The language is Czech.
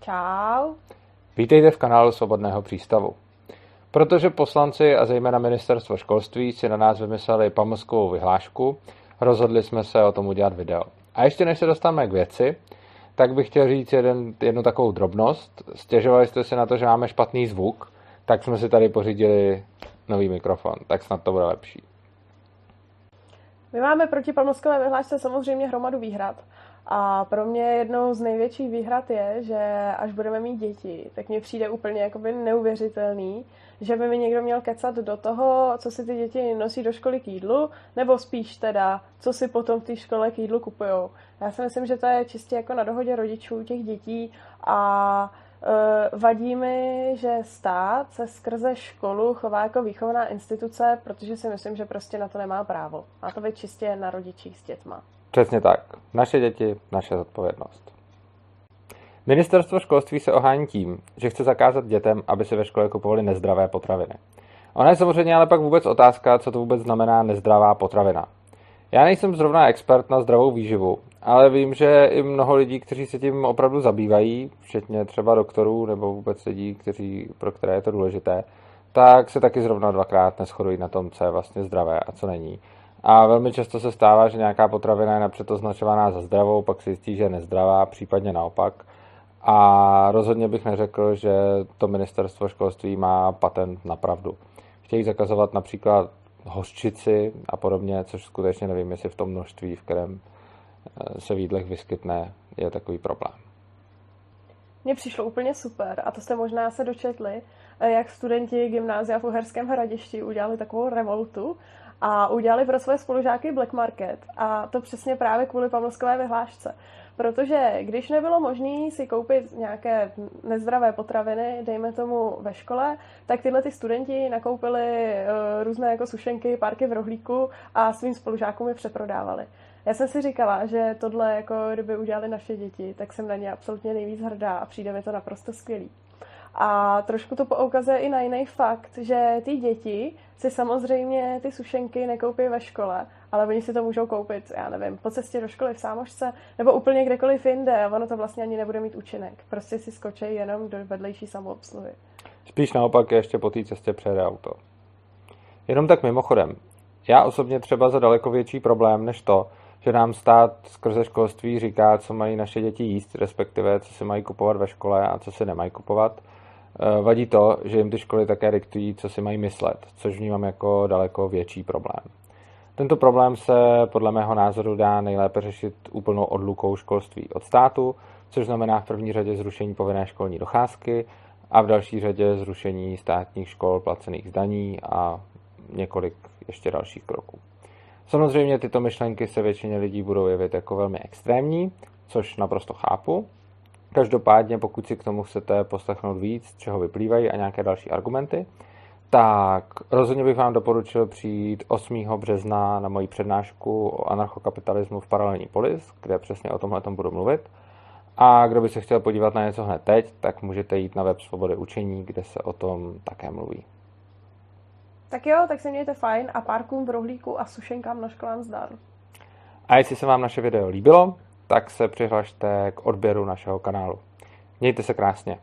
Čau. Vítejte v kanálu Svobodného přístavu. Protože poslanci a zejména ministerstvo školství si na nás vymysleli pamlskovou vyhlášku, rozhodli jsme se o tom udělat video. A ještě než se dostaneme k věci, tak bych chtěl říct jeden, jednu takovou drobnost. Stěžovali jste si na to, že máme špatný zvuk, tak jsme si tady pořídili nový mikrofon, tak snad to bude lepší. My máme proti pamlskové vyhlášce samozřejmě hromadu výhrad. A pro mě jednou z největších výhrad je, že až budeme mít děti, tak mně přijde úplně jakoby neuvěřitelný, že by mi někdo měl kecat do toho, co si ty děti nosí do školy k jídlu, nebo spíš teda, co si potom v té škole k jídlu kupujou. Já si myslím, že to je čistě jako na dohodě rodičů těch dětí a vadí mi, že stát se skrze školu chová jako výchovná instituce, protože si myslím, že prostě na to nemá právo. Má to být čistě na rodičích s dětma. Přesně tak. Naše děti, naše zodpovědnost. Ministerstvo školství se ohání tím, že chce zakázat dětem, aby si ve škole kupovali nezdravé potraviny. Ona je samozřejmě ale pak vůbec otázka, co to vůbec znamená nezdravá potravina. Já nejsem zrovna expert na zdravou výživu, ale vím, že i mnoho lidí, kteří se tím opravdu zabývají, včetně třeba doktorů nebo vůbec lidí, kteří, pro které je to důležité, tak se taky zrovna dvakrát neschodují na tom, co je vlastně zdravé a co není. A velmi často se stává, že nějaká potravina je napřed označovaná za zdravou, pak si zjistí, že je nezdravá, případně naopak. A rozhodně bych neřekl, že to ministerstvo školství má patent na pravdu. Chtějí zakazovat například hořčici a podobně, což skutečně nevím, jestli v tom množství, v kterém se v jídlech vyskytne, je takový problém. Mně přišlo úplně super, a to jste možná se dočetli, eh, jak studenti gymnázia v Uherském hradišti udělali takovou revoltu a udělali pro své spolužáky Black Market a to přesně právě kvůli pamlskové vyhlášce. Protože když nebylo možné si koupit nějaké nezdravé potraviny, dejme tomu ve škole, tak tyhle ty studenti nakoupili uh, různé jako sušenky, párky v rohlíku a svým spolužákům je přeprodávali. Já jsem si říkala, že tohle, jako kdyby udělali naše děti, tak jsem na ně absolutně nejvíc hrdá a přijde mi to naprosto skvělý. A trošku to poukazuje i na jiný fakt, že ty děti si samozřejmě ty sušenky nekoupí ve škole, ale oni si to můžou koupit, já nevím, po cestě do školy v sámošce nebo úplně kdekoliv jinde a ono to vlastně ani nebude mít účinek. Prostě si skočí jenom do vedlejší samoobsluhy. Spíš naopak ještě po té cestě přejede auto. Jenom tak mimochodem, já osobně třeba za daleko větší problém než to, že nám stát skrze školství říká, co mají naše děti jíst, respektive co si mají kupovat ve škole a co si nemají kupovat, vadí to, že jim ty školy také diktují, co si mají myslet, což vnímám jako daleko větší problém. Tento problém se podle mého názoru dá nejlépe řešit úplnou odlukou školství od státu, což znamená v první řadě zrušení povinné školní docházky a v další řadě zrušení státních škol placených z daní a několik ještě dalších kroků. Samozřejmě tyto myšlenky se většině lidí budou jevit jako velmi extrémní, což naprosto chápu, Každopádně, pokud si k tomu chcete poslechnout víc, čeho vyplývají a nějaké další argumenty, tak rozhodně bych vám doporučil přijít 8. března na moji přednášku o anarchokapitalismu v paralelní polis, kde přesně o tomhle tom budu mluvit. A kdo by se chtěl podívat na něco hned teď, tak můžete jít na web Svobody učení, kde se o tom také mluví. Tak jo, tak se mějte fajn a párkům v rohlíku a sušenkám na školám zdar. A jestli se vám naše video líbilo, tak se přihlašte k odběru našeho kanálu. Mějte se krásně.